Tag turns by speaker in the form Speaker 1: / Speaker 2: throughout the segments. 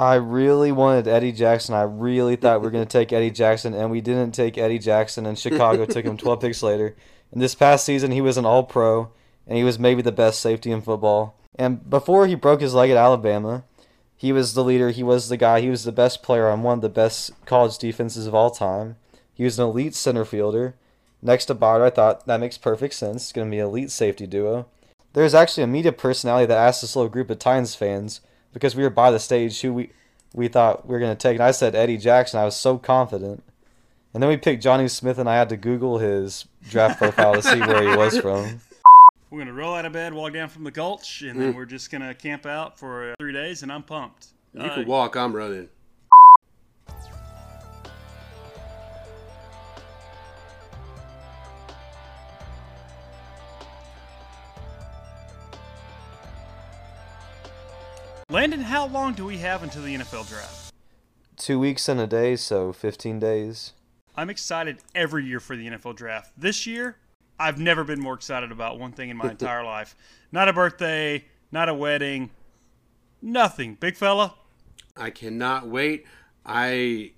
Speaker 1: I really wanted Eddie Jackson. I really thought we were going to take Eddie Jackson, and we didn't take Eddie Jackson, and Chicago took him 12 picks later. And this past season, he was an all pro, and he was maybe the best safety in football. And before he broke his leg at Alabama, he was the leader. He was the guy. He was the best player on one of the best college defenses of all time. He was an elite center fielder. Next to Byard, I thought that makes perfect sense. It's going to be an elite safety duo. There's actually a media personality that asked this little group of Titans fans because we were by the stage who we we thought we were going to take. And I said Eddie Jackson. I was so confident. And then we picked Jonnu Smith, and I had to Google his draft profile to see where he was from.
Speaker 2: We're gonna roll out of bed, walk down from the gulch, and then we're just gonna camp out for uh, three days, and I'm pumped.
Speaker 3: You
Speaker 2: Uh,
Speaker 3: can walk. I'm running.
Speaker 2: Landon, how long do we have until the NFL draft?
Speaker 1: Two weeks and a day, so 15 days.
Speaker 2: I'm excited every year for the NFL draft. This year, I've never been more excited about one thing in my entire life. Not a birthday, not a wedding, nothing. Big fella,
Speaker 3: I cannot wait. I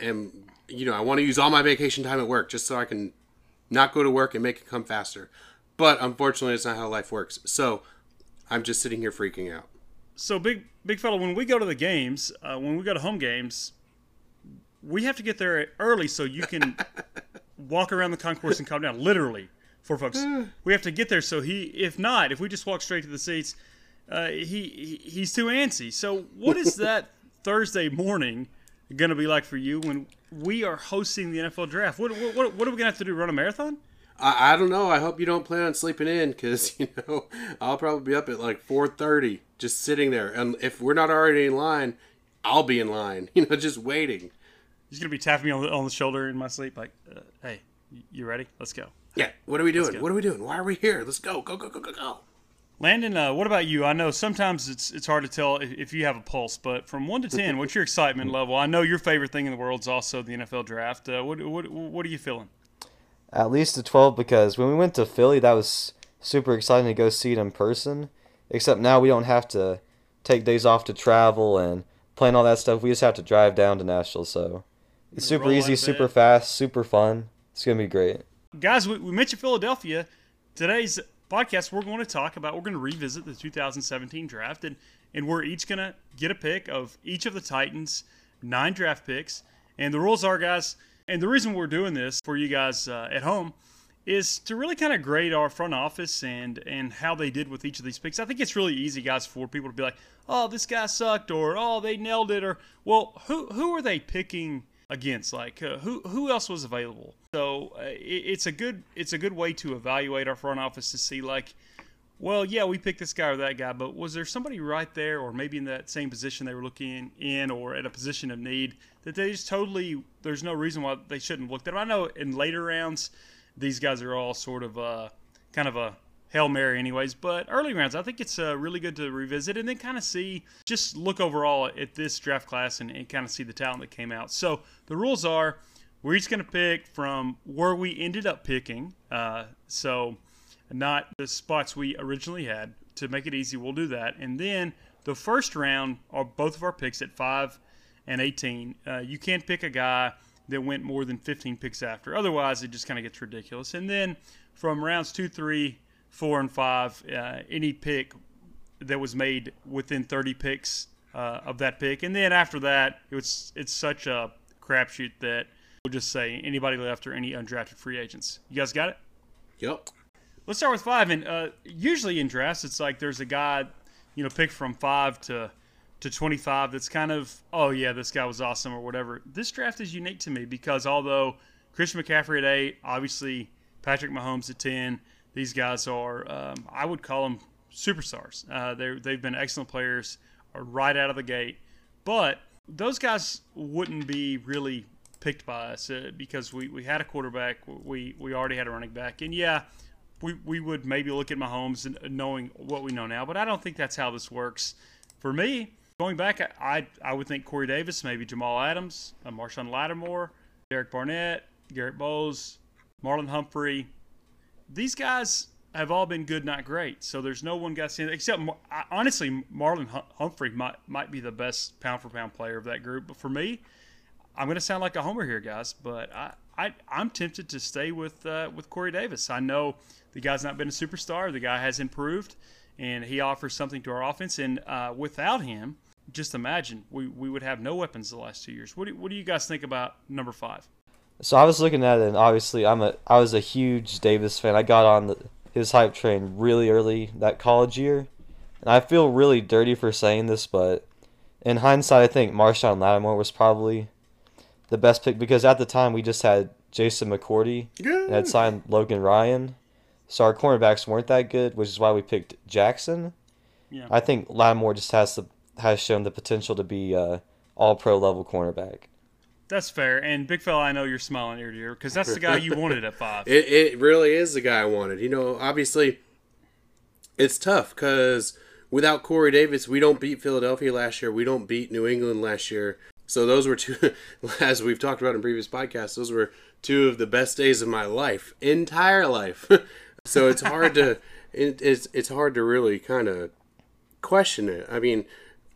Speaker 3: am, you know, I want to use all my vacation time at work just so I can not go to work and make it come faster. But unfortunately, it's not how life works. So I'm just sitting here freaking out.
Speaker 2: So big big fella when we go to the games uh, when we go to home games we have to get there early so you can walk around the concourse and calm down literally for folks. We have to get there so he if not if we just walk straight to the seats uh, he, he he's too antsy. So what is that thursday morning going to be like for you when we are hosting the nfl draft? What, what, what, what are we going to have to do run a marathon?
Speaker 3: I, I don't know. I hope you don't plan on sleeping in because you know I'll probably be up at like 4:30, just sitting there. And if we're not already in line, I'll be in line. You know, just waiting.
Speaker 2: he's going to be tapping me on the, on the shoulder in my sleep like uh, hey you ready let's go
Speaker 3: Yeah. What are we doing? What are we doing? Why are we here? Let's go. Go. Go. Go. Go. Go.
Speaker 2: Landon, uh, what about you? I know sometimes it's it's hard to tell if, if you have a pulse, but from one to ten, what's your excitement level? I know your favorite thing in the world is also the NFL draft. Uh, what, what what are you feeling?
Speaker 1: At least a 12 because when we went to Philly, that was super exciting to go see it in person. Except now we don't have to take days off to travel and plan all that stuff. We just have to drive down to Nashville. So it's super
Speaker 2: Roll
Speaker 1: easy, super fast, super fun. It's going to be great.
Speaker 2: Guys, we, we mentioned Philadelphia. Today's podcast, we're going to talk about, we're going to revisit the 2017 draft, and, and we're each going to get a pick of each of the Titans' nine draft picks. And the rules are, guys, and the reason we're doing this for you guys uh, at home is to really kind of grade our front office and and how they did with each of these picks. I think it's really easy, guys, for people to be like, "Oh, this guy sucked," or "Oh, they nailed it," or "Well, who who are they picking against? Like, uh, who who else was available?" So uh, it, it's a good it's a good way to evaluate our front office to see like. Well, yeah, we picked this guy or that guy, but was there somebody right there, or maybe in that same position they were looking in, or at a position of need that they just totally? There's no reason why they shouldn't have looked at. 'em? I know in later rounds, these guys are all sort of uh, kind of a hail mary, anyways. But early rounds, I think it's uh, really good to revisit and then kind of see, just look overall at this draft class and, and kind of see the talent that came out. So the rules are, we're each going to pick from where we ended up picking. Uh, so not the spots we originally had. To make it easy, we'll do that. And then the first round are both of our picks at 5 and 18. Uh, you can't pick a guy that went more than 15 picks after. Otherwise, it just kind of gets ridiculous. And then from rounds two, three, four, and 5, uh, any pick that was made within 30 picks uh, of that pick. And then after that, it was, it's such a crapshoot that we'll just say anybody left or any undrafted free agents. You guys got it?
Speaker 3: Yep.
Speaker 2: Let's start with five. And uh, usually in drafts, it's like there's a guy, you know, picked from five to to 25 that's kind of, oh yeah, this guy was awesome or whatever. This draft is unique to me because although Christian McCaffrey at eight, obviously Patrick Mahomes at 10, these guys are, um, I would call them superstars. Uh, they they've been excellent players uh, right out of the gate, but those guys wouldn't be really picked by us uh, because we, we had a quarterback, we we already had a running back, and yeah, we, we would maybe look at Mahomes and knowing what we know now, but I don't think that's how this works. For me, going back, I I, would think Corey Davis, maybe Jamal Adams, uh, Marshon Lattimore, Derek Barnett, Garett Bolles, Marlon Humphrey. These guys have all been good, not great. So there's no one guy saying except honestly, Marlon Humphrey might might be the best pound for pound player of that group. But for me, I'm going to sound like a homer here, guys, but I, I I'm tempted to stay with uh, with Corey Davis. I know the guy's not been a superstar. The guy has improved, and he offers something to our offense. And uh, without him, just imagine we, we would have no weapons the last two years. What do, what do you guys think about number five?
Speaker 1: So I was looking at it, and obviously I'm a I was a huge Davis fan. I got on the his hype train really early that college year. And I feel really dirty for saying this, but in hindsight, I think Marshon Lattimore was probably the best pick because at the time we just had Jason McCourty and had signed Logan Ryan. So our cornerbacks weren't that good, which is why we picked Jackson. Yeah. I think Lattimore just has the has shown the potential to be uh, all pro level cornerback.
Speaker 2: That's fair. And big fella, I know you're smiling ear to ear because that's the guy you wanted at five.
Speaker 3: It, it really is the guy I wanted. You know, obviously, it's tough because without Corey Davis, we don't beat Philadelphia last year. We don't beat New England last year. So those were two, as we've talked about in previous podcasts, those were two of the best days of my life, entire life. so it's hard to, it, it's it's hard to really kind of question it. I mean,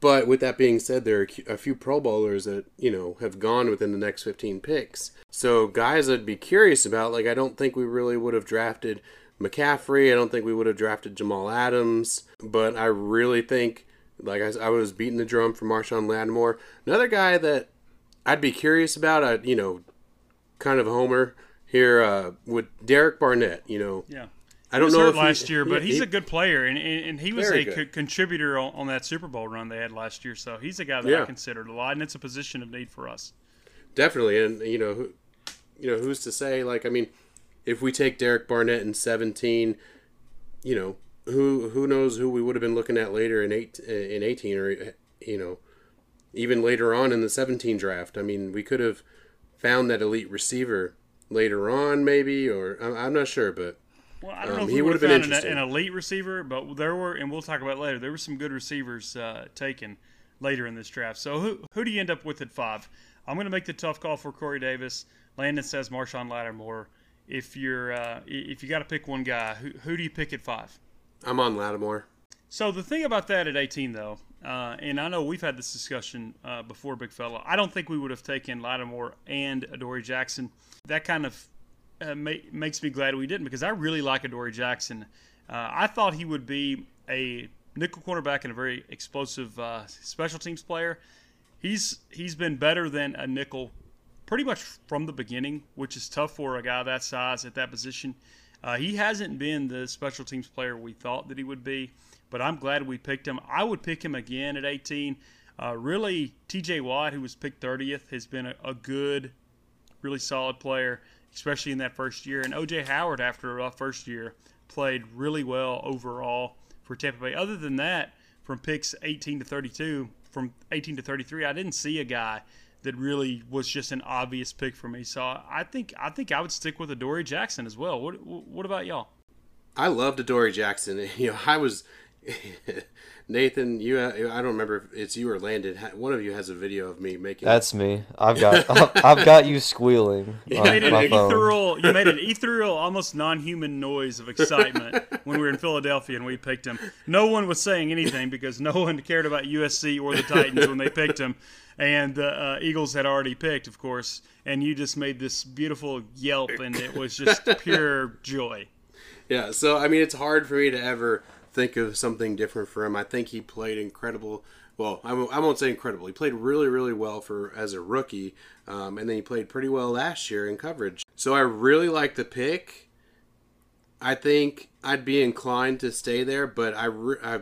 Speaker 3: but with that being said, there are a few Pro Bowlers that, you know, have gone within the next 15 picks. So guys I'd be curious about, like, I don't think we really would have drafted McCaffrey. I don't think we would have drafted Jamal Adams. But I really think, like I, I was beating the drum for Marshon Lattimore. Another guy that I'd be curious about, I, you know, kind of homer here uh, with Derek Barnett, you know.
Speaker 2: Yeah. I don't know hurt last he, year, but he, he's he, a good player, and and he was a co- contributor on, on, that Super Bowl run they had last year. So he's a guy that yeah. I considered a lot, and it's a position of need for us.
Speaker 3: Definitely, and you know, who, you know, who's to say? Like, I mean, if we take Derek Barnett in seventeen, you know, who who knows who we would have been looking at later in eight in eighteen, or you know, even later on in the seventeen draft. I mean, we could have found that elite receiver later on, maybe, or I'm, I'm not sure, but
Speaker 2: well, I don't know um, if we would have found an, an, elite receiver, but there were, and we'll talk about later. There were some good receivers uh, taken later in this draft. So who who do you end up with at five? I'm going to make the tough call for Corey Davis. Landon says Marshon Lattimore. If you're uh, if you got to pick one guy, who who do you pick at five?
Speaker 3: I'm on Lattimore.
Speaker 2: So the thing about that at 18, though, uh, and I know we've had this discussion uh, before, big fella. I don't think we would have taken Lattimore and Adoree Jackson. That kind of uh, makes me glad we didn't because I really like Adoree Jackson. Uh, I thought he would be a nickel cornerback and a very explosive uh, special teams player. He's he's been better than a nickel pretty much from the beginning, which is tough for a guy that size at that position. Uh, he hasn't been the special teams player we thought that he would be, but I'm glad we picked him. I would pick him again at 18. Uh, really, T.J. Watt, who was picked 30th, has been a, a good, really solid player especially in that first year. And OJ Howard, after a rough first year, played really well overall for Tampa Bay. Other than that, from picks 18 to 32, from 18 to 33, I didn't see a guy that really was just an obvious pick for me. So I think I think I would stick with Adoree Jackson as well. What what about y'all?
Speaker 3: I loved Adoree Jackson. You know, I was Nathan, you I don't remember if it's you or Landon. One of you has a video of me making.
Speaker 1: That's me. I've got I've got you squealing.
Speaker 2: You made an ethereal. You made an ethereal, almost non-human noise of excitement when we were in Philadelphia and we picked him. No one was saying anything because no one cared about USC or the Titans when they picked him, and the uh, Eagles had already picked, of course. And you just made this beautiful yelp, and it was just pure joy.
Speaker 3: Yeah. So I mean, it's hard for me to ever think of something different for him. I think he played incredible. Well, I w- I won't say incredible. He played really, really well for as a rookie, um, and then he played pretty well last year in coverage. So I really like the pick. I think I'd be inclined to stay there, but I, re- I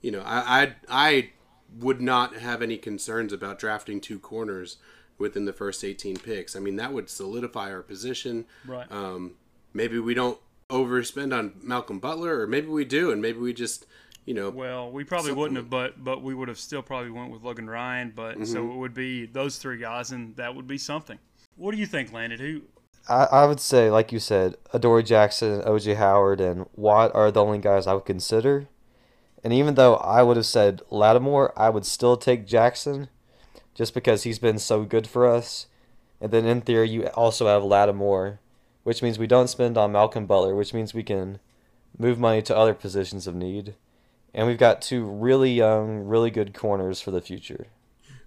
Speaker 3: you know, I, I, I would not have any concerns about drafting two corners within the first 18 picks. I mean, that would solidify our position.
Speaker 2: Right.
Speaker 3: Um, maybe we don't overspend on Malcolm Butler, or maybe we do, and maybe we just, you know.
Speaker 2: Well, we probably wouldn't have, but but we would have still probably went with Logan Ryan. But mm-hmm. so it would be those three guys, and that would be something. What do you think, Landon? Who?
Speaker 1: I, I would say, like you said, Adoree Jackson, OJ Howard, and Watt are the only guys I would consider. And even though I would have said Lattimore, I would still take Jackson, just because he's been so good for us. And then in theory, you also have Lattimore which means we don't spend on Malcolm Butler, which means we can move money to other positions of need. And we've got two really young, really good corners for the future.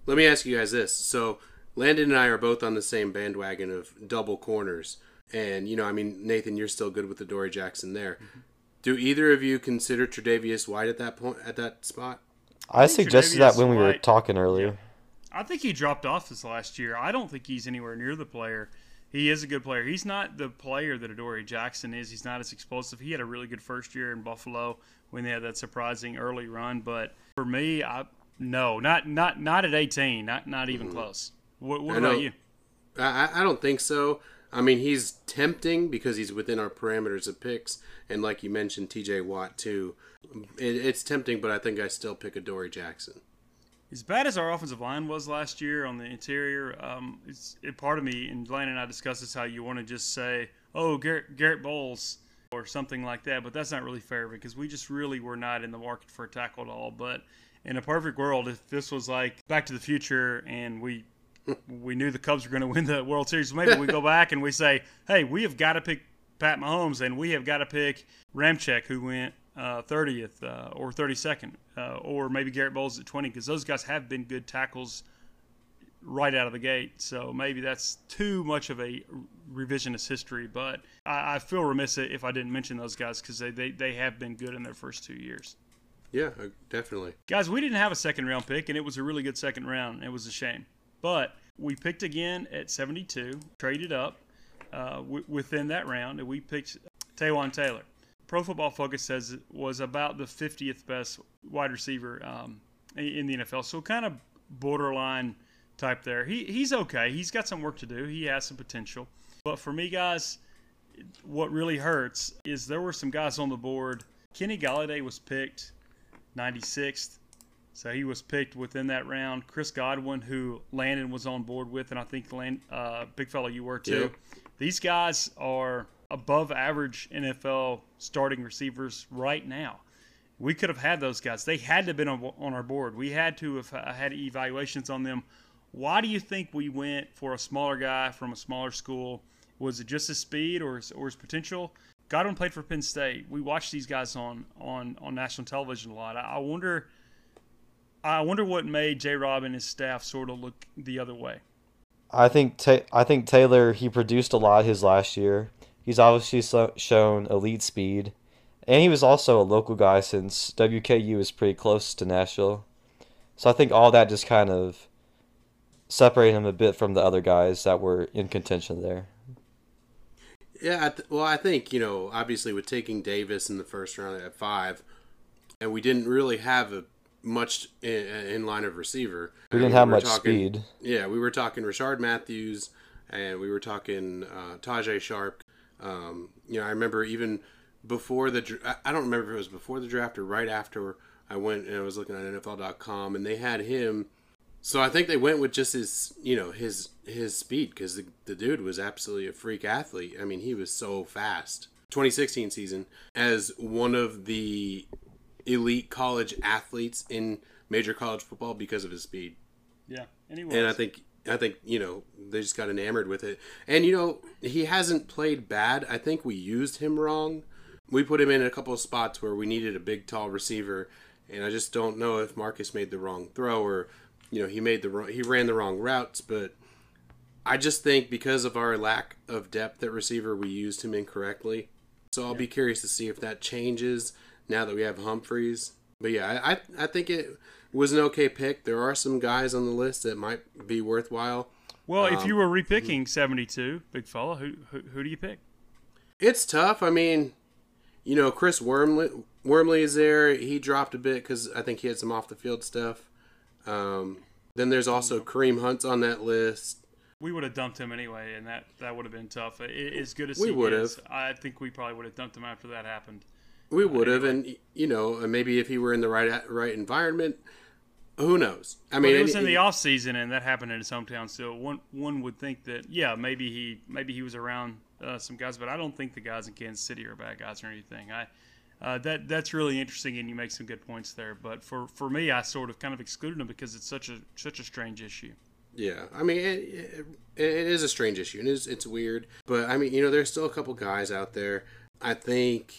Speaker 3: Let me ask you guys this. So, Landon and I are both on the same bandwagon of double corners. And, you know, I mean, Nathan, you're still good with Adoree Jackson there. Mm-hmm. Do either of you consider Tre'Davious White at that point, at that spot?
Speaker 1: I, I suggested that when we were talking earlier.
Speaker 2: Yeah. I think he dropped off this last year. I don't think he's anywhere near the player. He is a good player. He's not the player that Adoree Jackson is. He's not as explosive. He had a really good first year in Buffalo when they had that surprising early run. But for me, I no, not not not at 18. Not not even mm-hmm. close. What, what about you?
Speaker 3: I, I don't think so. I mean, he's tempting because he's within our parameters of picks, and like you mentioned, T.J. Watt too. It, it's tempting, but I think I still pick Adoree Jackson.
Speaker 2: As bad as our offensive line was last year on the interior, um, it's it, part of me and Lane and I discussed this how you want to just say, "Oh, Garrett, Garett Bolles." Or something like that, but that's not really fair because we just really were not in the market for a tackle at all. But in a perfect world, if this was like Back to the Future and we we knew the Cubs were going to win the World Series. Maybe we go back and we say, hey, we have got to pick Pat Mahomes and we have got to pick Ramczyk, who went uh, 30th uh, or 32nd, uh, or maybe Garett Bolles at 20, because those guys have been good tackles right out of the gate. So maybe that's too much of a revisionist history, but I, I feel remiss if I didn't mention those guys because they, they, they have been good in their first two years.
Speaker 3: Yeah, uh, definitely.
Speaker 2: Guys, we didn't have a second round pick, and it was a really good second round. It was a shame. But we picked again at 72, traded up uh, w- within that round, and we picked Taywan Taylor. Pro Football Focus says was about the 50th best wide receiver um, in the NFL. So kind of borderline type there. He, he's okay. He's got some work to do. He has some potential. But for me, guys, what really hurts is there were some guys on the board. Kenny Golladay was picked 96th. So he was picked within that round. Chris Godwin, who Landon was on board with, and I think Land, uh, big fellow you were too. Yeah. These guys are above average NFL starting receivers right now. We could have had those guys. They had to have been on, our board. We had to have uh, had evaluations on them. Why do you think we went for a smaller guy from a smaller school? Was it just his speed or his, or his potential? Godwin played for Penn State. We watched these guys on on on national television a lot. I, I wonder I wonder what made J. Rob and his staff sort of look the other way.
Speaker 1: I think ta- I think Taylor he produced a lot his last year. He's obviously so- shown elite speed, and he was also a local guy since WKU is pretty close to Nashville. So I think all that just kind of separated him a bit from the other guys that were in contention there.
Speaker 3: Yeah, well, I think you know, obviously with taking Davis in the first round at five, and we didn't really have a much in, in line of receiver.
Speaker 1: We didn't I mean, have we much talking, speed.
Speaker 3: Yeah, we were talking Rishard Matthews, and we were talking uh, Tajae Sharpe. Um, you know, I remember even before the I don't remember if it was before the draft or right after I went and I was looking at NFL.com and they had him. So I think they went with just his, you know, his his speed because the, the dude was absolutely a freak athlete. I mean, he was so fast. 2016 season as one of the elite college athletes in major college football because of his speed.
Speaker 2: Yeah, and,
Speaker 3: and I think I think you know they just got enamored with it. And you know he hasn't played bad. I think we used him wrong. We put him in a couple of spots where we needed a big, tall receiver, and I just don't know if Marcus made the wrong throw or you know he made the wrong, he ran the wrong routes. But I just think because of our lack of depth at receiver, we used him incorrectly. So I'll yeah. be curious to see if that changes now that we have Humphries. But yeah, I I think it was an okay pick. There are some guys on the list that might be worthwhile.
Speaker 2: Well, um, if you were repicking 72, big fella, who, who who do you pick?
Speaker 3: It's tough. I mean, you know, Chris Wormley Wormley is there. He dropped a bit because I think he had some off the field stuff. Um, then there's also Kareem Hunt's on that list.
Speaker 2: We would have dumped him anyway, and that, that would have been tough. As good as we would have, I think we probably would have dumped him after that happened.
Speaker 3: We would have, and you know, maybe if he were in the right right environment, who knows?
Speaker 2: I mean, well, it was in the off season, and that happened in his hometown. So one one would think that yeah, maybe he maybe he was around uh, some guys, but I don't think the guys in Kansas City are bad guys or anything. I uh, that that's really interesting, and you make some good points there. But for for me, I sort of kind of excluded him because it's such a such a strange issue.
Speaker 3: Yeah, I mean, it, it, it is a strange issue, and it's, it's weird. But I mean, you know, there's still a couple guys out there. I think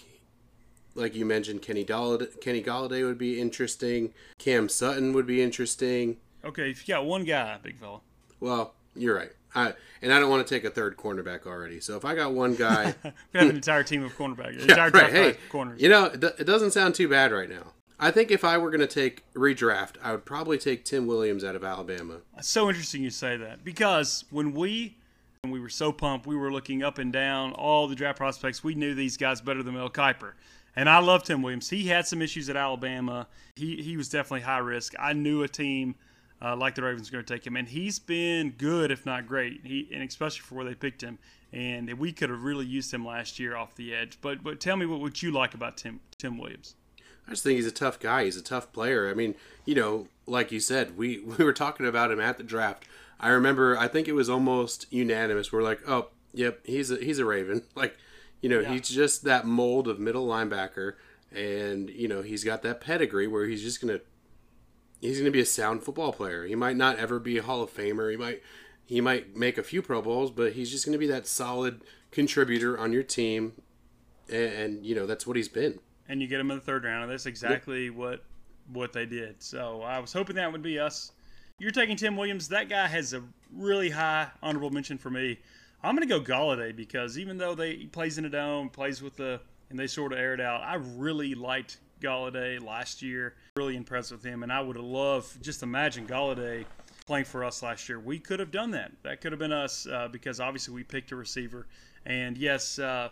Speaker 3: like you mentioned, Kenny Golladay, Kenny Golladay would be interesting. Cam Sutton would be interesting.
Speaker 2: Okay, if you got one guy, big fella.
Speaker 3: Well, you're right. I, and I don't want to take a third cornerback already. So if I got one guy,
Speaker 2: we have an entire team of cornerbacks.
Speaker 3: yeah,
Speaker 2: Entire
Speaker 3: right. Hey,
Speaker 2: corners.
Speaker 3: you know, it, it doesn't sound too bad right now. I think if I were going to take redraft, I would probably take Tim Williams out of Alabama.
Speaker 2: It's so interesting you say that because when we when we were so pumped, we were looking up and down all the draft prospects. We knew these guys better than Mel Kiper. And I loved Tim Williams. He had some issues at Alabama. He he was definitely high risk. I knew a team uh, like the Ravens going to take him, and he's been good, if not great. He and especially for where they picked him. And we could have really used him last year off the edge. But but tell me what would you like about Tim Tim Williams?
Speaker 3: I just think he's a tough guy. He's a tough player. I mean, you know, like you said, we we were talking about him at the draft. I remember. I think it was almost unanimous. We're like, oh, yep, he's a he's a Raven. Like, you know,
Speaker 2: Yeah.
Speaker 3: he's just that mold of middle linebacker, and you know, he's got that pedigree where he's just gonna he's gonna be a sound football player. He might not ever be a Hall of Famer. He might he might make a few Pro Bowls, but he's just gonna be that solid contributor on your team, and, and you know, that's what he's been.
Speaker 2: and you get him in the third round, and that's exactly what what they did. So I was hoping that would be us. You're taking Tim Williams. That guy has a really high honorable mention for me. I'm going to go Golladay because even though they he plays in a dome, plays with the and they sort of aired out, I really liked Golladay last year. Really impressed with him, and I would have loved just imagine Golladay playing for us last year. We could have done that. That could have been us uh, because obviously we picked a receiver, and yes. Uh,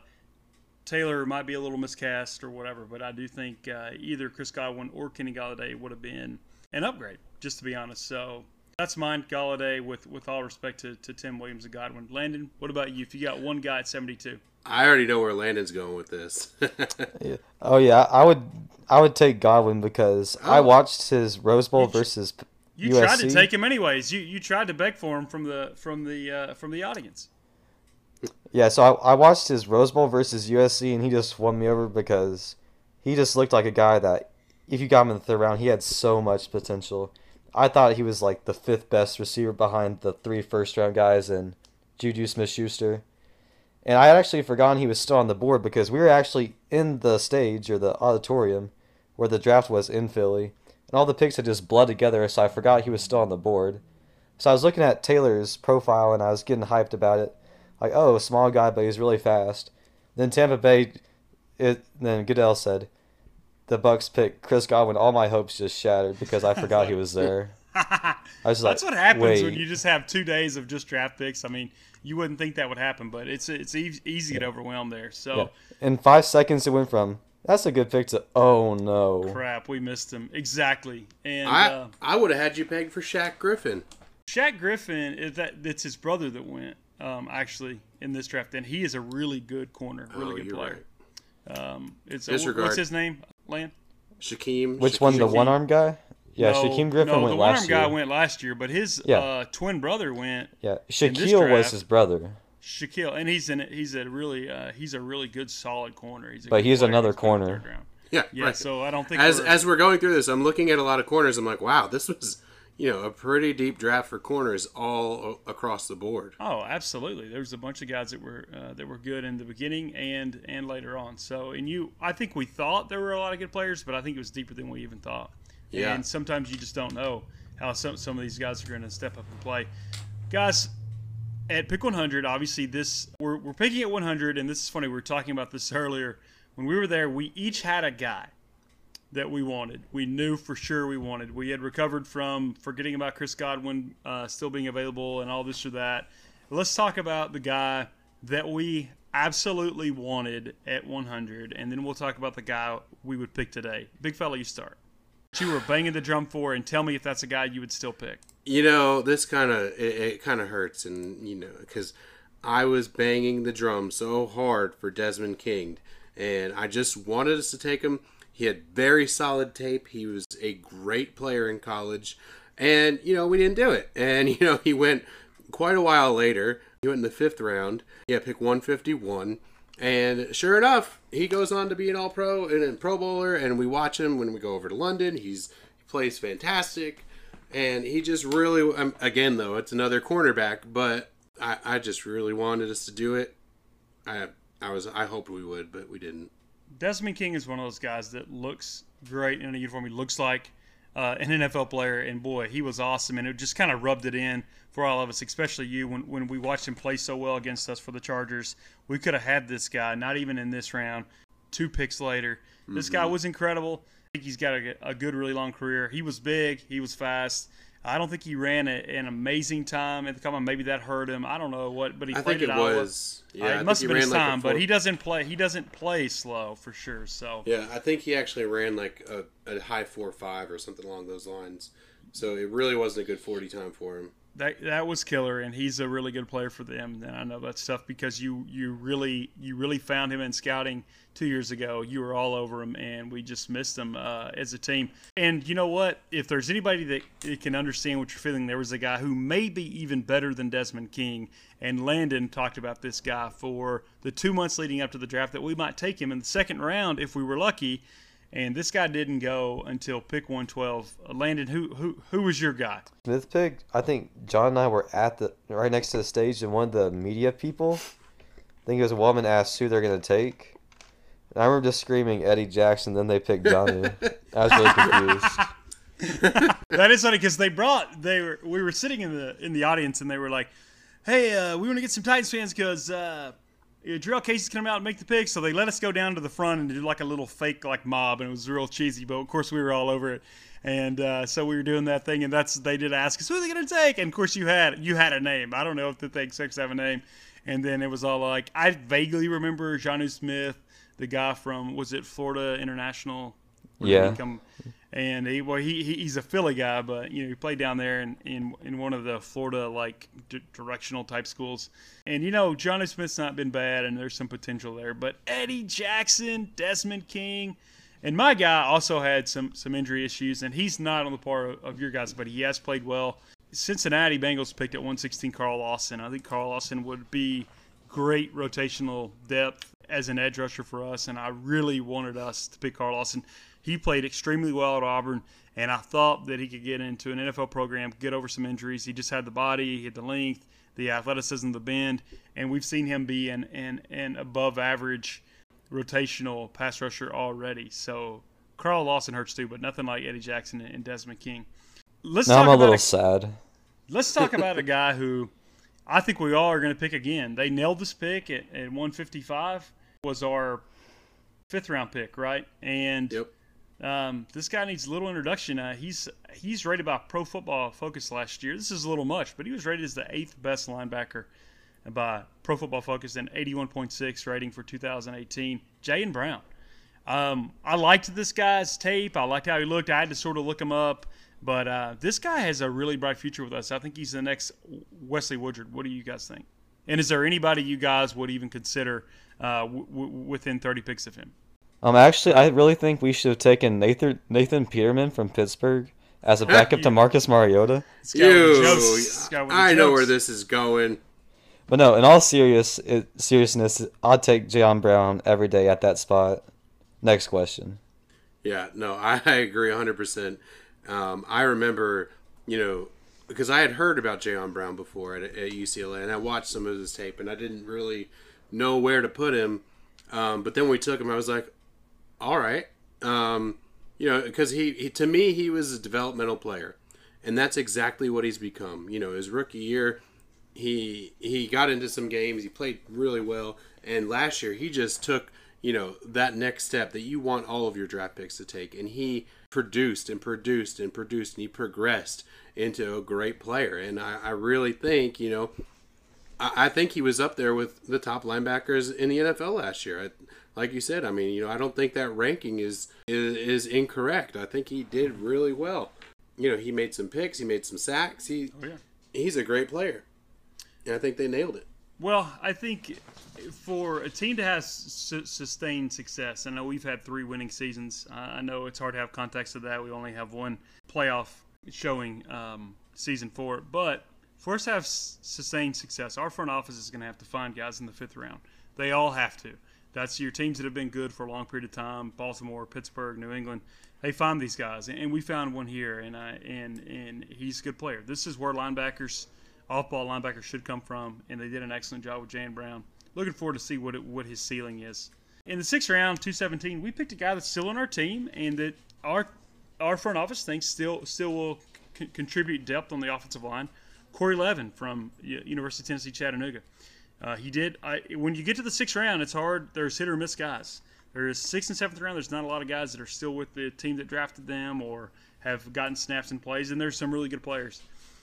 Speaker 2: Taylor might be a little miscast or whatever, but I do think uh, either Chris Godwin or Kenny Golladay would have been an upgrade, just to be honest. So that's mine, Golladay, with, with all respect to, to Tim Williams and Godwin. Landon, what about you? If you got one guy at 72,
Speaker 3: I already know where Landon's going with this.
Speaker 1: Yeah. Oh yeah, I would I would take Godwin because I
Speaker 3: Oh.
Speaker 1: watched his Rose Bowl
Speaker 2: You
Speaker 1: versus P-
Speaker 2: you
Speaker 1: USC.
Speaker 2: tried to take him anyways. You you tried to beg for him from the from the uh, from the audience.
Speaker 1: Yeah, so I, I watched his Rose Bowl versus USC, and he just won me over because he just looked like a guy that, if you got him in the third round, he had so much potential. I thought he was like the fifth best receiver behind the three first round guys and Juju Smith Schuster. And I had actually forgotten he was still on the board because we were actually in the stage or the auditorium where the draft was in Philly. And all the picks had just bled together, so I forgot he was still on the board. So I was looking at Taylor's profile and I was getting hyped about it like, oh, small guy, but he's really fast. Then Tampa Bay, it then Goodell said, the Bucks picked Chris Godwin. All my hopes just shattered because I forgot he was there. I was
Speaker 2: That's
Speaker 1: like,
Speaker 2: what happens
Speaker 1: wait.
Speaker 2: when you just have two days of just draft picks. I mean, you wouldn't think that would happen, but it's it's e- easy to get overwhelmed there. So.
Speaker 1: Yeah. In five seconds, it went from that's a good pick to oh no.
Speaker 2: Crap, we missed him exactly. And
Speaker 3: I
Speaker 2: uh,
Speaker 3: I would have had you pegged for Shaq Griffin.
Speaker 2: Shaq Griffin is that it's his brother that went um, actually in this draft, and he is a really good corner, really
Speaker 3: oh,
Speaker 2: good
Speaker 3: you're
Speaker 2: player.
Speaker 3: right.
Speaker 2: Um, it's
Speaker 3: Disregard.
Speaker 2: what's his name? Land.
Speaker 3: Shaquem.
Speaker 1: Which
Speaker 3: Shaquem-
Speaker 1: one? The one arm guy? Yeah,
Speaker 2: no,
Speaker 1: Shaquem Griffin
Speaker 2: no,
Speaker 1: went last year.
Speaker 2: the one-arm guy went last year, but his
Speaker 1: Yeah.
Speaker 2: uh, twin brother went
Speaker 1: yeah,
Speaker 2: this
Speaker 1: Shaquille was his brother,
Speaker 2: Shaquille, and he's in he's a really uh, he's a really good solid corner. He's a
Speaker 1: But he's
Speaker 2: player.
Speaker 1: another
Speaker 2: going
Speaker 1: corner.
Speaker 3: Yeah,
Speaker 2: Yeah,
Speaker 3: right.
Speaker 2: so I don't think
Speaker 3: as
Speaker 2: we're,
Speaker 3: as we're going through this, I'm looking at a lot of corners. I'm like, wow, this was you know a pretty deep draft for corners all across the board.
Speaker 2: Oh, absolutely. There's a bunch of guys that were uh, that were good in the beginning and and later on. So, and you, I think we thought there were a lot of good players, but I think it was deeper than we even thought.
Speaker 3: Yeah.
Speaker 2: And sometimes you just don't know how some some of these guys are going to step up and play. Guys, at pick 100, obviously this we're we're picking at 100, and this is funny. We were talking about this earlier when we were there. We each had a guy that we wanted. We knew for sure we wanted. We had recovered from forgetting about Chris Godwin uh, still being available and all this or that. Let's talk about the guy that we absolutely wanted at 100, and then we'll talk about the guy we would pick today. Big fella, you start. You were banging the drum for, and tell me if that's a guy you would still pick.
Speaker 3: You know, this kind of it, it kind of hurts, and you know, because I was banging the drum so hard for Desmond King, and I just wanted us to take him. He had very solid tape. He was a great player in college, and you know, we didn't do it. And you know, he went quite a while later. He went in the fifth round. Yeah, pick 151. And sure enough, he goes on to be an All Pro and a Pro Bowler. And we watch him when we go over to London. He's he plays fantastic, and he just really um, again though it's another cornerback, but I, I just really wanted us to do it. I I was I hoped we would, but we didn't.
Speaker 2: Desmond King is one of those guys that looks great in a uniform. He looks like uh, an NFL player, and boy, he was awesome, and it just kind of rubbed it in for all of us, especially you, when, when we watched him play so well against us for the Chargers. We could have had this guy, not even in this round, two picks later. This guy was incredible. I think he's got a, a good, really long career. He was big, he was fast. I don't think he ran a, an amazing time at the combine. Maybe that hurt him. I don't know what, but he
Speaker 3: I
Speaker 2: played
Speaker 3: think it
Speaker 2: Iowa.
Speaker 3: was.
Speaker 2: Uh,
Speaker 3: Yeah, I
Speaker 2: it
Speaker 3: think
Speaker 2: must have been his
Speaker 3: like
Speaker 2: time, but he doesn't play. He doesn't play slow for sure. So
Speaker 3: Yeah, I think he actually ran like a, a high four five or something along those lines. So it really wasn't a good forty time for him.
Speaker 2: that that was killer, and he's a really good player for them. And I know that's tough because you you really you really found him in scouting two years ago. You were all over him, and we just missed him uh, as a team. And you know what? If there's anybody that can understand what you're feeling, there was a guy who may be even better than Desmond King. And Landon talked about this guy for the two months leading up to the draft that we might take him in the second round if we were lucky. And this guy didn't go until pick 112. Uh, Landon, who who who was your guy?
Speaker 1: Smith pick. I think John and I were at the right next to the stage, and one of the media people, I think it was a woman, asked who they're gonna take. And I remember just screaming Eddie Jackson. Then they picked Jonnu. I was really confused.
Speaker 2: that is funny because they brought they were we were sitting in the in the audience and they were like, "Hey, uh, we want to get some Titans fans because uh, Jurrell Casey's coming out and make the pick." So they let us go down to the front and do like a little fake like mob, and it was real cheesy. But of course, we were all over it, and uh, so we were doing that thing, and that's they did ask us who are they going to take, and of course you had you had a name. I don't know if the thing six have a name, and then it was all like I vaguely remember Jonnu Smith, the guy from was it Florida International.
Speaker 1: Yeah.
Speaker 2: come- and he well he, he he's a Philly guy, but you know he played down there in in, in one of the Florida like d- directional type schools. And you know Jonnu Smith's not been bad, and there's some potential there. But Eddie Jackson, Desmond King, and my guy also had some some injury issues, and he's not on the par of, of your guys, but he has played well. Cincinnati Bengals picked at 116 Carl Lawson. I think Carl Lawson would be great rotational depth as an edge rusher for us, and I really wanted us to pick Carl Lawson. He played extremely well at Auburn, and I thought that he could get into an NFL program, get over some injuries. He just had the body, he had the length, the athleticism, the bend, and we've seen him be an, an, an above average rotational pass rusher already. So Carl Lawson hurts too, but nothing like Eddie Jackson and Desmond King. Let's
Speaker 1: Now
Speaker 2: talk
Speaker 1: I'm a
Speaker 2: about
Speaker 1: little
Speaker 2: a-
Speaker 1: sad.
Speaker 2: Let's talk about a guy who I think we all are going to pick again. They nailed this pick at, at 155. Was our fifth round pick, right? And
Speaker 3: Yep.
Speaker 2: um, this guy needs a little introduction. Uh, he's he's rated by Pro Football Focus last year. This is a little much, but he was rated as the eighth best linebacker by Pro Football Focus and 81.6 rating for 2018. Jayon Brown. Um, I liked this guy's tape. I liked how he looked. I had to sort of look him up. But uh, this guy has a really bright future with us. I think he's the next Wesley Woodyard. What do you guys think? And is there anybody you guys would even consider uh, w- w- within 30 picks of him?
Speaker 1: Um, actually, I really think we should have taken Nathan Nathan Peterman from Pittsburgh as a backup to Marcus Mariota.
Speaker 2: This guy with the
Speaker 3: You,
Speaker 2: jokes. This guy with the
Speaker 3: I know where this is going.
Speaker 1: But no, in all serious it, seriousness, I'd take Jayon Brown every day at that spot. Next question.
Speaker 3: Yeah, no, I, I agree 100%. Um, I remember, you know, because I had heard about Jayon Brown before at, at UCLA, and I watched some of his tape, and I didn't really know where to put him. Um, but then we took him, I was like, all right. Um, you know, because he, he, to me, he was a developmental player. And that's exactly what he's become. You know, his rookie year, he he got into some games. He played really well, and last year he just took you know that next step that you want all of your draft picks to take, and he produced and produced and produced, and he progressed into a great player. And I, I really think you know. I I think he was up there with the top linebackers in the NFL last year. I, like you said, I mean, you know, I don't think that ranking is, is is incorrect. I think he did really well. You know, he made some picks, he made some sacks. He
Speaker 2: Oh, yeah.
Speaker 3: he's a great player. And I think they nailed it.
Speaker 2: Well, I think for a team to have su- sustained success, I know we've had three winning seasons. Uh, I know it's hard to have context of that. We only have one playoff showing um, season four. But for us to have s- sustained success, our front office is going to have to find guys in the fifth round. They all have to. That's your teams that have been good for a long period of time Baltimore, Pittsburgh, New England. They find these guys, and we found one here, and I, and and he's a good player. This is where linebackers off-ball linebacker should come from, and they did an excellent job with Jayon Brown. Looking forward to see what it, what his ceiling is. In the sixth round, 217, we picked a guy that's still on our team and that our our front office thinks still still will c- contribute depth on the offensive line. Corey Levin from University of Tennessee Chattanooga. Uh, he did. I, when you get to the sixth round, it's hard. There's hit or miss guys. There's sixth and seventh round. There's not a lot of guys that are still with the team that drafted them or have gotten snaps and plays, and there's some really good players.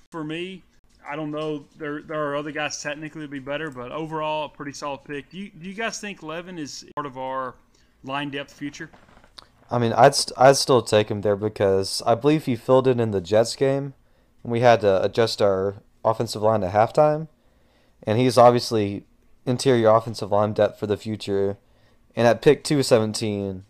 Speaker 2: For me, I don't know. There there are other guys technically to be better, but overall, a pretty solid pick. Do you, do you guys think Levin is part of our line depth future?
Speaker 1: I mean, I'd st- I'd still take him there because I believe he filled in in the Jets game, and we had to adjust our offensive line at halftime, and he's obviously interior offensive line depth for the future. And at pick two seventeen,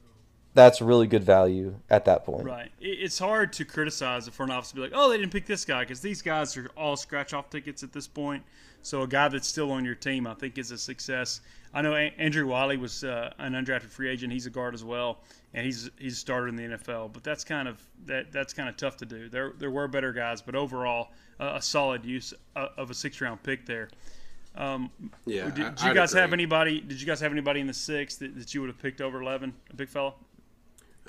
Speaker 1: that's really good value at that point.
Speaker 2: Right. It's hard to criticize the front office and be like, oh, they didn't pick this guy because these guys are all scratch off tickets at this point. So a guy that's still on your team, I think, is a success. I know Andrew Wylie was uh, an undrafted free agent. He's a guard as well, and he's he's started in the NFL. But that's kind of that that's kind of tough to do. There there were better guys, but overall, uh, a solid use uh, of a six round pick there. Um,
Speaker 3: yeah.
Speaker 2: Did, did
Speaker 3: I,
Speaker 2: you guys
Speaker 3: agree.
Speaker 2: have anybody? Did you guys have anybody in the sixth that, that you would have picked over Levin? A big fella.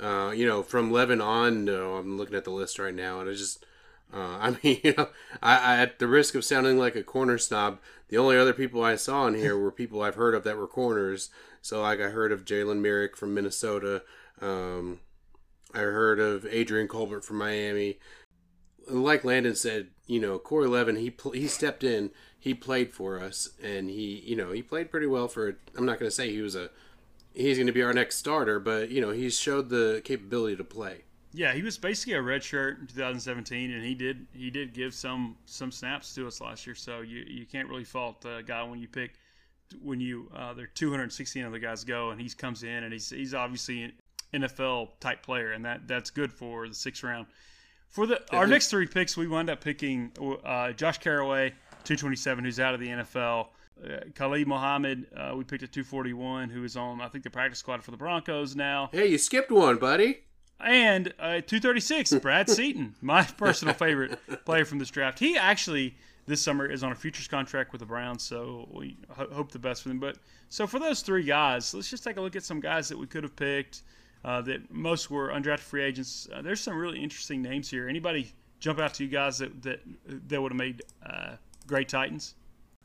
Speaker 3: Uh, you know, from Levin on, I'm looking at the list right now, and I just, uh, I mean, you know, I, I, at the risk of sounding like a corner snob, the only other people I saw in here were people I've heard of that were corners. So, like, I heard of Jalen Myrick from Minnesota. Um, I heard of Adrian Colbert from Miami. Like Landon said, you know, Corey Levin, he pl- he stepped in, he played for us, and he, you know, he played pretty well for. I'm not going to say he was a he's going to be our next starter, but you know he's showed the capability to play.
Speaker 2: Yeah, he was basically a red shirt in 2017, and he did he did give some some snaps to us last year. So you you can't really fault a guy when you pick when you uh, there are 216 other guys go, and he comes in and he's he's obviously an NFL type player, and that that's good for the sixth round. For the our next three picks, we wind up picking uh, Josh Carraway, 227, who's out of the NFL. Uh, Khalid Mohammed, uh, we picked at 241, who is on, I think, the practice squad for the Broncos now.
Speaker 3: Hey, you skipped one, buddy.
Speaker 2: And uh, 236, Brad Seaton, my personal favorite player from this draft. He actually, this summer, is on a futures contract with the Browns, so we ho- hope the best for them. But so for those three guys, let's just take a look at some guys that we could have picked uh, that most were undrafted free agents. Uh, there's some really interesting names here. Anybody jump out to you guys that, that, that would have made uh, great Titans?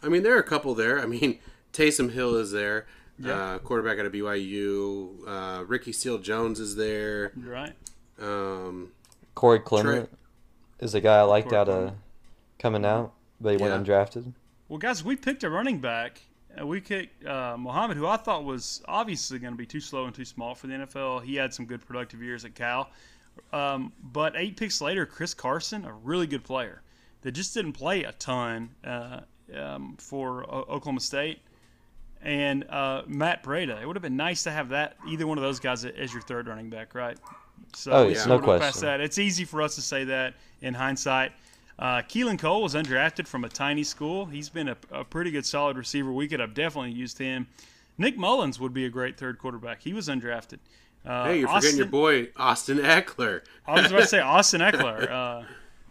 Speaker 3: I mean, there are a couple there. I mean, Taysom Hill is there, uh, quarterback out of BYU. Uh, Ricky Seal Jones is there.
Speaker 2: You're right.
Speaker 3: Um,
Speaker 1: Corey Clement is a guy I liked
Speaker 2: Corey
Speaker 1: out of
Speaker 2: Clement.
Speaker 1: coming out, but he
Speaker 3: Yeah.
Speaker 1: went undrafted.
Speaker 2: Well, guys, we picked a running back. Uh, we picked uh, Muhammad, who I thought was obviously going to be too slow and too small for the NFL. He had some good productive years at Cal. Um, but eight picks later, Chris Carson, a really good player that just didn't play a ton uh, um, for o- Oklahoma State. And uh, Matt Breida. It would have been nice to have that either one of those guys as your third running back, right? So
Speaker 1: Oh, yeah,
Speaker 2: sort
Speaker 1: no
Speaker 2: of went past
Speaker 1: question.
Speaker 2: that. It's easy for us to say that in hindsight. Uh, Keelan Cole was undrafted from a tiny school. He's been a, a pretty good, solid receiver. We could have definitely used him. Nick Mullens would be a great third quarterback. He was undrafted. Uh,
Speaker 3: hey, you're forgetting your boy Austin Ekeler.
Speaker 2: I was about to say Austin Ekeler, uh,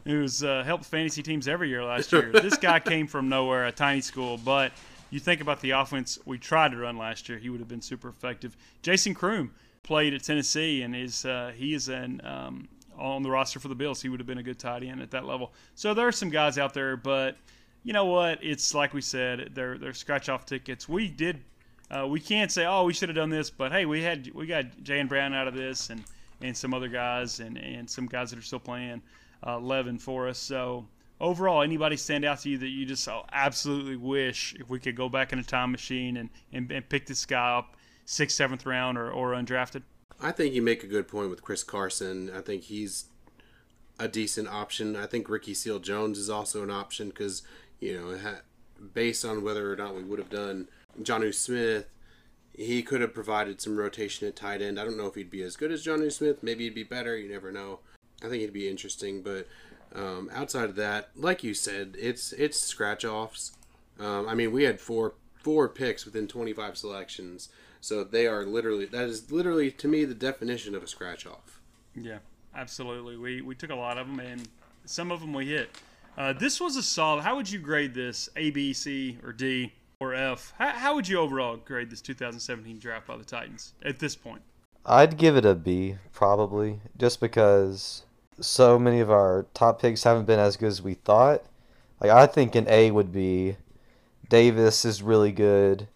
Speaker 2: who's uh, helped fantasy teams every year last year. This guy came from nowhere, a tiny school, but you think about the offense we tried to run last year, he would have been super effective. Jason Croom played at Tennessee, and is uh, he is an um, on the roster for the Bills. He would have been a good tight end at that level. So there are some guys out there, but you know what? It's like we said, they're they're scratch off tickets. We did. Uh, we can't say, oh, we should have done this, but hey, we had we got Jayon Brown out of this, and and some other guys, and and some guys that are still playing uh, Levin for us. So overall, anybody stand out to you that you just oh, absolutely wish if we could go back in a time machine and and, and pick this guy up sixth, seventh round or or undrafted?
Speaker 3: I think you make a good point with Chris Carson. I think he's a decent option. I think Ricky Seal Jones is also an option because you know, based on whether or not we would have done Jonnu Smith, he could have provided some rotation at tight end. I don't know if he'd be as good as Jonnu Smith. Maybe he'd be better. You never know. I think it'd be interesting, but um, outside of that, like you said, it's it's scratch offs. Um, I mean, we had four four picks within 25 selections, so they are literally that is literally to me the definition of a scratch off.
Speaker 2: Yeah, absolutely. We we took a lot of them, and some of them we hit. Uh, this was a solid. How would you grade this? A, B, C, or D? or F. How, how would you overall grade this 2017 draft by the Titans at this point?
Speaker 1: I'd give it a B, probably, just because so many of our top picks haven't been as good as we thought. Like I think an A would be Davis is really good,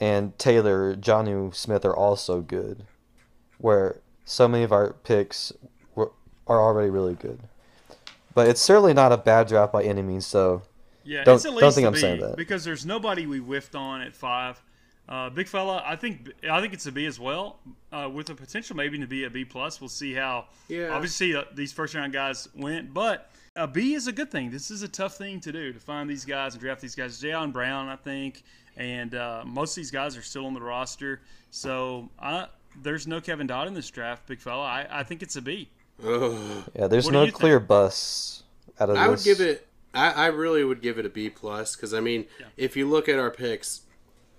Speaker 1: and Taylor, Jonnu Smith are also good. Where so many of our picks were, are already really good, but it's certainly not a bad draft by any means. So
Speaker 2: Yeah,
Speaker 1: Don't- don't think I'm
Speaker 2: B,
Speaker 1: saying that.
Speaker 2: because there's nobody we whiffed on at five. Uh, big fella, I think I think it's a B as well, uh, with the potential maybe to be a B plus. We'll see how.
Speaker 3: Yeah.
Speaker 2: Obviously, uh, these first round guys went, but a B is a good thing. This is a tough thing to do to find these guys and draft these guys. Jayon Brown, I think, and uh, most of these guys are still on the roster. So I, there's no Kevin Dodd in this draft, big fella. I, I think it's a B.
Speaker 3: Ugh.
Speaker 1: yeah, there's
Speaker 2: What
Speaker 1: no
Speaker 2: you
Speaker 1: clear bus out of this.
Speaker 3: I would give it. I, I really would give it a B plus because I mean, if you look at our picks,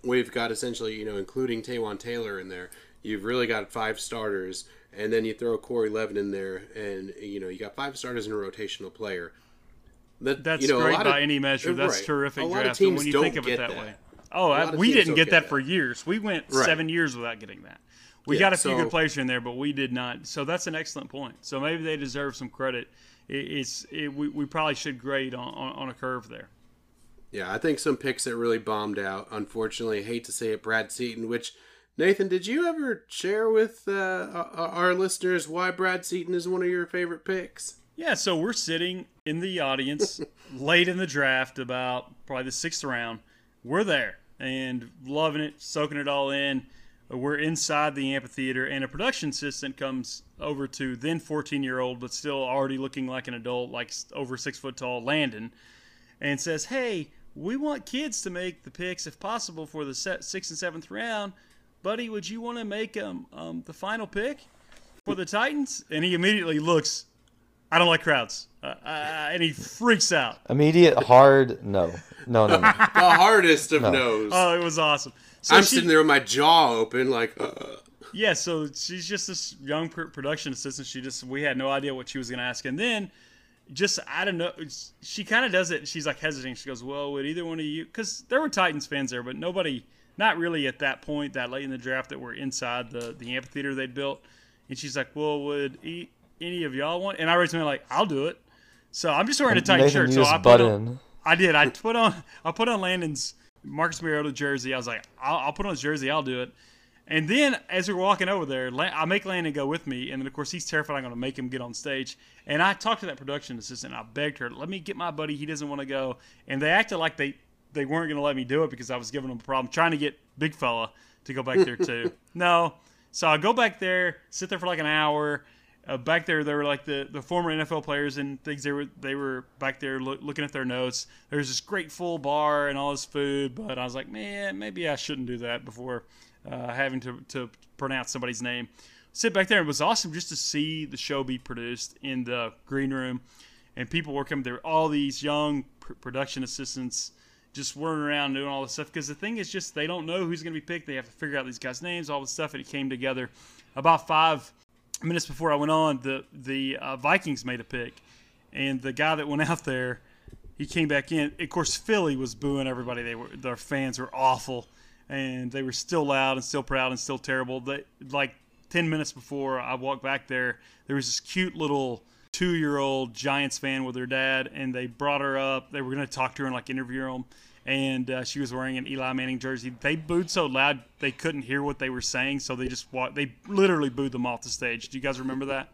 Speaker 3: we've got essentially you know including Taywan Taylor in there. You've really got five starters, and then you throw Corey Levin in there, and you know you got five starters and a rotational player. That
Speaker 2: That's
Speaker 3: you know,
Speaker 2: great by
Speaker 3: of-
Speaker 2: any measure. That's
Speaker 3: right.
Speaker 2: terrific
Speaker 3: A
Speaker 2: draft. when you think of it that,
Speaker 3: that.
Speaker 2: way. Oh, I, we didn't get that,
Speaker 3: that.
Speaker 2: for years. We went
Speaker 3: Right.
Speaker 2: seven years without getting that. We
Speaker 3: Yeah,
Speaker 2: got a few
Speaker 3: so-
Speaker 2: good players in there, but we did not. So that's an excellent point. So maybe they deserve some credit. It, it's it, we, we probably should grade on, on, on a curve there.
Speaker 3: Yeah, I think some picks that really bombed out. Unfortunately, hate to say it, Brad Seaton. Which Nathan, did you ever share with uh, our listeners why Brad Seaton is one of your favorite picks?
Speaker 2: Yeah, so we're sitting in the audience late in the draft, about probably the sixth round. We're there and loving it, soaking it all in. We're inside the amphitheater, and a production assistant comes over to then 14 year old, but still already looking like an adult, like over six foot tall, Landon, and says, Hey, we want kids to make the picks if possible for the se- sixth and seventh round. Buddy, would you want to make um, um, the final pick for the Titans? And he immediately looks I don't like crowds. Uh, uh, and he freaks out.
Speaker 1: Immediate hard no. No, no, no.
Speaker 3: The hardest of
Speaker 1: No.
Speaker 3: no's.
Speaker 2: Oh, it was awesome. So
Speaker 3: I'm
Speaker 2: she-
Speaker 3: sitting there with my jaw open, like, uh,
Speaker 2: Yeah, so she's just this young production assistant. She just we had no idea what she was going to ask, and then just I don't know. She kind of does it. She's like hesitating. She goes, "Well, would either one of you?" Because there were Titans fans there, but nobody, not really at that point, that late in the draft, that were inside the the amphitheater they'd built. And she's like, "Well, would e- any of y'all want?" And I raised my hand like, "I'll do it." So I'm just wearing a tight shirt. So I put on. I did. I put on I put on Landon's Marcus Mariota jersey. I was like, I'll, I'll put on his jersey. I'll do it. And then as we're walking over there, I make Landon go with me, and then of course he's terrified I'm going to make him get on stage. And I talked to that production assistant. I begged her, let me get my buddy. He doesn't want to go. And they acted like they they weren't going to let me do it because I was giving them a problem trying to get big fella to go back there too. no, so I go back there, sit there for like an hour. Uh, back there, there were like the, the former NFL players and things. They were they were back there loo- looking at their notes. There was this great full bar and all this food, but I was like, man, maybe I shouldn't do that before uh, having to, to pronounce somebody's name. Sit back there. It was awesome just to see the show be produced in the green room, and people were coming there. All these young pr- production assistants just whirling around doing all this stuff. Because the thing is, just they don't know who's going to be picked. They have to figure out these guys' names, all this stuff, and it came together about five minutes before I went on, the the uh, Vikings made a pick, and the guy that went out there, he came back in. Of course, Philly was booing everybody. They were their fans were awful, and they were still loud and still proud and still terrible. They like ten minutes before I walked back there, there was this cute little two year old Giants fan with her dad, and they brought her up. They were going to talk to her and like interview her. And uh, she was wearing an Eli Manning jersey. They booed so loud they couldn't hear what they were saying, so they just walked. They literally booed them off the stage. Do you guys remember that?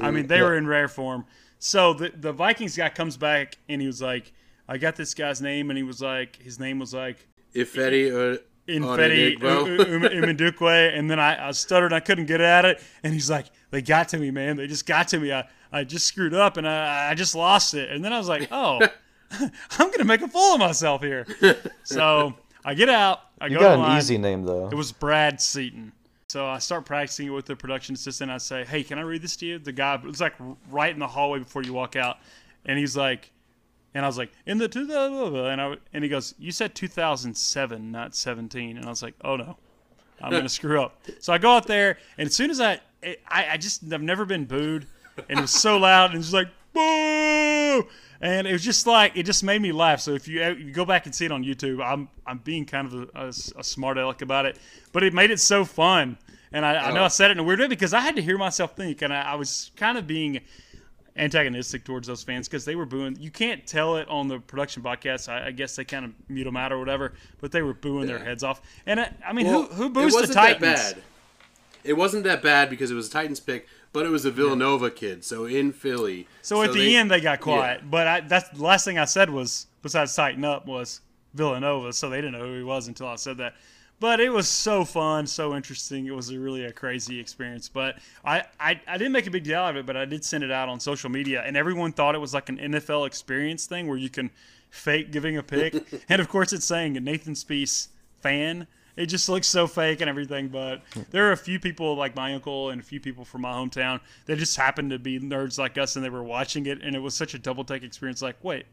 Speaker 2: I mean, they were in rare form. So the the Vikings guy comes back and he was like, "I got this guy's name," and he was like, his name was like
Speaker 3: Ifedi uh,
Speaker 2: Infetti
Speaker 3: Onigbo.
Speaker 2: Umendukwe, and then I, I stuttered. I couldn't get at it, and he's like, "They got to me, man. They just got to me. I, I just screwed up, and I, I just lost it." And then I was like, "Oh, I'm gonna make a fool of myself here." So I get out. I
Speaker 1: You
Speaker 2: go
Speaker 1: got
Speaker 2: to
Speaker 1: an
Speaker 2: line.
Speaker 1: easy name though.
Speaker 2: It was Brad Seaton. So I start practicing it with the production assistant. I say, "Hey, can I read this to you?" The guy it was like right in the hallway before you walk out, and he's like, and I was like, "In the 2000," and I and he goes, "You said 2007, not 17," and I was like, "Oh no, I'm gonna screw up." So I go out there, and as soon as I, I, I just I've never been booed, and it was so loud, and it's like, "Boo!" and it was just like it just made me laugh. So if you, if you go back and see it on YouTube, I'm I'm being kind of a, a, a smart aleck about it, but it made it so fun. And I, I know oh. I said it in a weird way because I had to hear myself think, and I, I was kind of being antagonistic towards those fans because they were booing. You can't tell it on the production podcast. I, I guess they kind of mute them out or whatever, but they were booing their heads off. And I, I mean,
Speaker 3: Well,
Speaker 2: who who boos the
Speaker 3: wasn't
Speaker 2: Titans?
Speaker 3: That bad. It wasn't that bad because it was a Titans pick, but it was a Villanova kid, so in Philly.
Speaker 2: So, at the end, they got quiet. But I, that's the last thing I said was, besides tighten up, was Villanova. So they didn't know who he was until I said that. But it was so fun, so interesting. It was a really a crazy experience. But I, I, I didn't make a big deal out of it, but I did send it out on social media, and everyone thought it was like an NFL experience thing where you can fake giving a pick. and of course, it's saying Nathan Spees fan. It just looks so fake and everything, but there are a few people like my uncle and a few people from my hometown that just happened to be nerds like us and they were watching it and it was such a double take experience like, wait.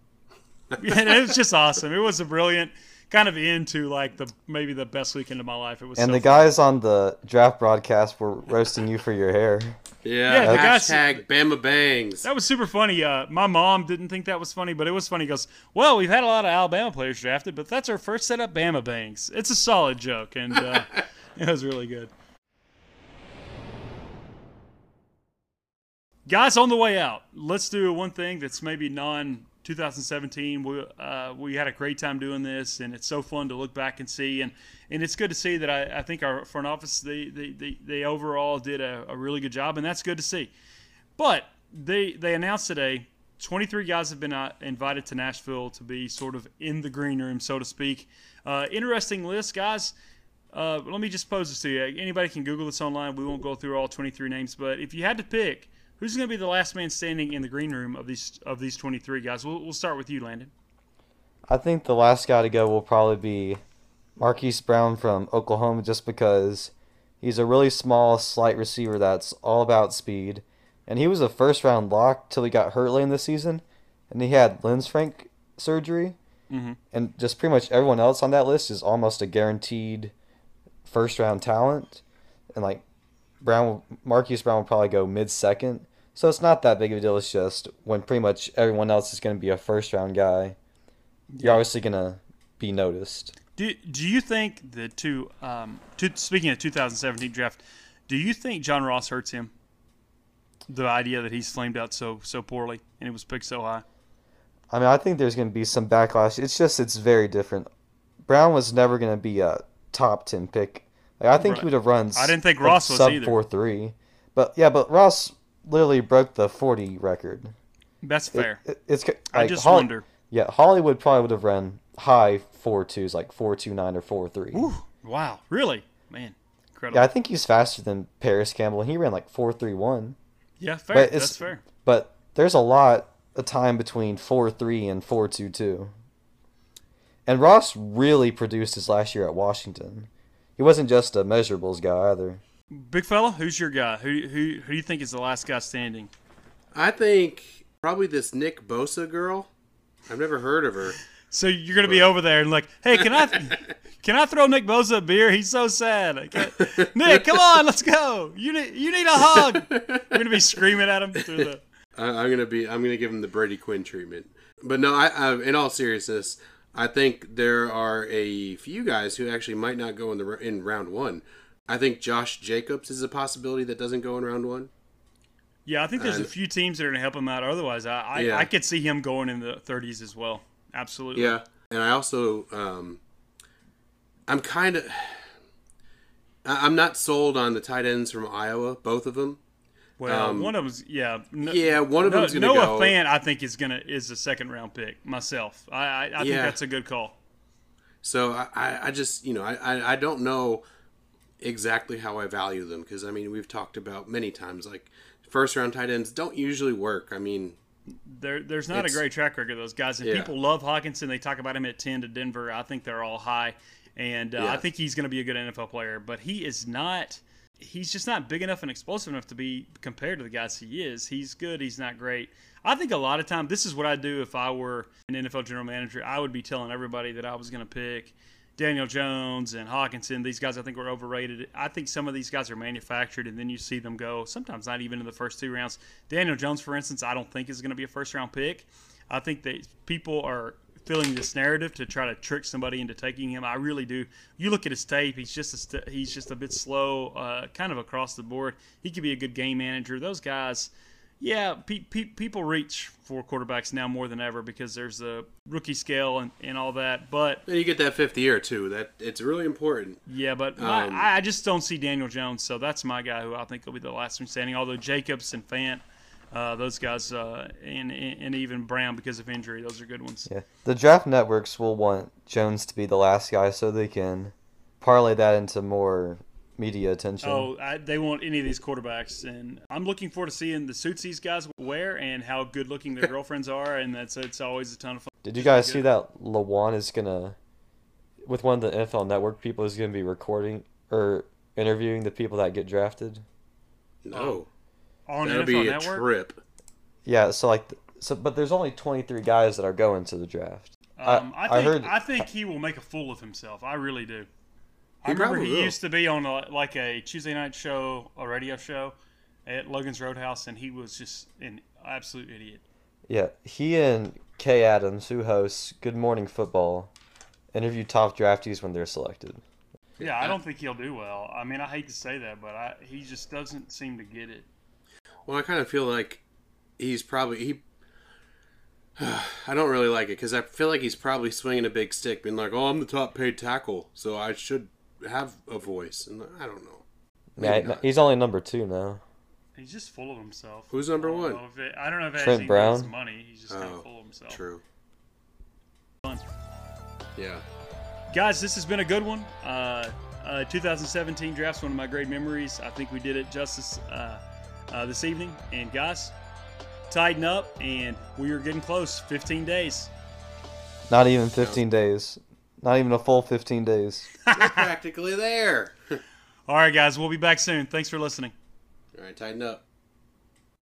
Speaker 2: and it was just awesome. It was a brilliant kind of into like the maybe the best weekend of my life. It was
Speaker 1: And
Speaker 2: so
Speaker 1: the
Speaker 2: fun.
Speaker 1: guys on the draft broadcast were roasting you for your hair.
Speaker 3: Yeah,
Speaker 2: Yeah, the guys-
Speaker 3: hashtag Bama Bangs.
Speaker 2: That was super funny. Uh, my mom didn't think that was funny, but it was funny. He goes, "Well, we've had a lot of Alabama players drafted, but that's our first set up Bama bangs." It's a solid joke, and uh, it was really good. Guys, on the way out, let's do one thing that's maybe non 2017. We uh, we had a great time doing this, and it's so fun to look back and see, and and it's good to see that I, I think our front office they they, they, they overall did a, a really good job, and that's good to see. But they they announced today 23 guys have been uh, invited to Nashville to be sort of in the green room, so to speak. Uh, interesting list, guys. Uh, let me just pose this to you. Anybody can Google this online. We won't go through all 23 names, but if you had to pick, who's going to be the last man standing in the green room of these of these 23 guys? We'll, we'll start with you, Landon.
Speaker 1: I think the last guy to go will probably be Marquise Brown from Oklahoma just because he's a really small, slight receiver that's all about speed. And he was a first round lock till he got hurt late in the season. And he had Lisfranc surgery.
Speaker 2: Mhm.
Speaker 1: And just pretty much everyone else on that list is almost a guaranteed first round talent. And like Brown, will- Marquise Brown will probably go mid second. So it's not that big of a deal. It's just when pretty much everyone else is going to be a first round guy you're obviously gonna be noticed.
Speaker 2: Do, do you think the two, um, to, speaking of 2017 draft, do you think John Ross hurts him? The idea that he's flamed out so so poorly and it was picked so high.
Speaker 1: I mean, I think there's gonna be some backlash. It's just it's very different. Brown was never gonna be a top ten pick. Like, I think
Speaker 2: Right.
Speaker 1: he would have run.
Speaker 2: I didn't think
Speaker 1: like,
Speaker 2: Ross was
Speaker 1: sub
Speaker 2: either.
Speaker 1: four three, but yeah, but Ross literally broke the forty record.
Speaker 2: That's fair.
Speaker 1: it- it's ca-
Speaker 2: I just
Speaker 1: Holly-
Speaker 2: wonder.
Speaker 1: Yeah, Hollywood probably would have run high four twos, like four two nine or four three.
Speaker 2: Ooh, wow, really, man, incredible.
Speaker 1: Yeah, I think he's faster than Parris Campbell. and He ran like four three one.
Speaker 2: Yeah, fair.
Speaker 1: But
Speaker 2: That's fair.
Speaker 1: But there's a lot of time between four three and four two two. And Ross really produced his last year at Washington. He wasn't just a measurables guy either.
Speaker 2: Big fella, who's your guy? Who who who do you think is the last guy standing?
Speaker 3: I think probably this Nick Bosa girl. I've never heard of her.
Speaker 2: So you're gonna be over there and like, hey, can I can I throw Nick Bosa a beer? He's so sad. Nick, come on, let's go. You need you need a hug. You're gonna be screaming at him through the.
Speaker 3: I, I'm gonna be. I'm gonna give him the Brady Quinn treatment. But no, I, I, in all seriousness, I think there are a few guys who actually might not go in the in round one. I think Josh Jacobs is a possibility that doesn't go in round one.
Speaker 2: Yeah, I think there's a few teams that are gonna help him out. Otherwise, I I,
Speaker 3: Yeah.
Speaker 2: I could see him going in the 30s as well. Absolutely.
Speaker 3: Yeah, and I also um, I'm kind of I'm not sold on the tight ends from Iowa, both of them.
Speaker 2: Well,
Speaker 3: Um,
Speaker 2: one of them's yeah. No,
Speaker 3: Yeah, one of
Speaker 2: no,
Speaker 3: them's
Speaker 2: Noah
Speaker 3: go.
Speaker 2: Fant, I think is gonna is a second round pick myself. I I, I think that's a good call.
Speaker 3: So I, I, just you know I, I, don't know exactly how I value them because I mean we've talked about many times like first round tight ends don't usually work. I mean
Speaker 2: There, there's not a great track record of those guys, and
Speaker 3: Yeah.
Speaker 2: people love Hockenson. They talk about him at ten to Denver. I think they're all high, and uh, I think he's going to be a good NFL player. But he is not. He's just not big enough and explosive enough to be compared to the guys he is. He's good. He's not great. I think a lot of time this is what I'd do if I were an NFL general manager. I would be telling everybody that I was going to pick Daniel Jones and Hockenson, these guys I think were overrated. I think some of these guys are manufactured, and then you see them go sometimes not even in the first two rounds. Daniel Jones, for instance, I don't think is going to be a first round pick. I think that people are feeling this narrative to try to trick somebody into taking him. I really do. You look at his tape; he's just a st- he's just a bit slow, uh, kind of across the board. He could be a good game manager. Those guys yeah, pe- pe- people reach for quarterbacks now more than ever because there's a rookie scale and, and all that. But
Speaker 3: And you get that fifth year too. That it's really important.
Speaker 2: yeah, but
Speaker 3: Um,
Speaker 2: I I just don't see Daniel Jones, so that's my guy who I think will be the last one standing. Although Jacobs and Fant, uh, those guys, uh, and, and even Brown because of injury, those are good ones.
Speaker 1: Yeah, the draft networks will want Jones to be the last guy so they can parlay that into more media attention.
Speaker 2: Oh, I, they want any of these quarterbacks, and I'm looking forward to seeing the suits these guys wear and how good looking their girlfriends are, and that's it's always a ton of fun.
Speaker 1: Did you guys see that Lewan is gonna, with one of the NFL Network people, is gonna be recording or interviewing the people that get drafted?
Speaker 3: No,
Speaker 2: on
Speaker 3: that'll
Speaker 2: NFL
Speaker 3: be a
Speaker 2: Network?
Speaker 3: trip.
Speaker 1: Yeah, so like, so but there's only 23 guys that are going to the draft.
Speaker 2: Um,
Speaker 1: I-
Speaker 2: I,
Speaker 1: I
Speaker 2: think,
Speaker 1: heard-
Speaker 2: I think he will make a fool of himself. I really do. I remember
Speaker 3: probably
Speaker 2: he
Speaker 3: will.
Speaker 2: used to be on a, like a Tuesday night show, a radio show at Logan's Roadhouse, and he was just an absolute idiot.
Speaker 1: Yeah, he and Kay Adams, who hosts Good Morning Football, interview top draftees when they're selected.
Speaker 2: Yeah, I don't think he'll do well. I mean, I hate to say that, but I, he just doesn't seem to get it.
Speaker 3: Well, I kind of feel like he's probably he. I don't really like it because I feel like he's probably swinging a big stick, being like, "Oh, I'm the top paid tackle, so I should have a voice." And I don't know. Maybe
Speaker 1: Yeah,
Speaker 3: not.
Speaker 1: he's only number two now.
Speaker 2: He's just full of himself.
Speaker 3: Who's number
Speaker 2: I don't
Speaker 3: one?
Speaker 2: know if it- I don't know if it
Speaker 1: Trent
Speaker 2: has anything to do with
Speaker 1: Brown?
Speaker 2: money. He's just kind
Speaker 3: Oh,
Speaker 2: of full of himself.
Speaker 3: True. Yeah.
Speaker 2: Guys, this has been a good one. Uh, uh, 2017 draft's one of my great memories. I think we did it justice uh, uh, this evening. And guys, tighten up, and we are getting close. 15 days.
Speaker 1: Not even 15 days. Not even a full 15 days.
Speaker 3: We're practically there.
Speaker 2: All right, guys, we'll be back soon. Thanks for listening.
Speaker 3: All right, tighten up.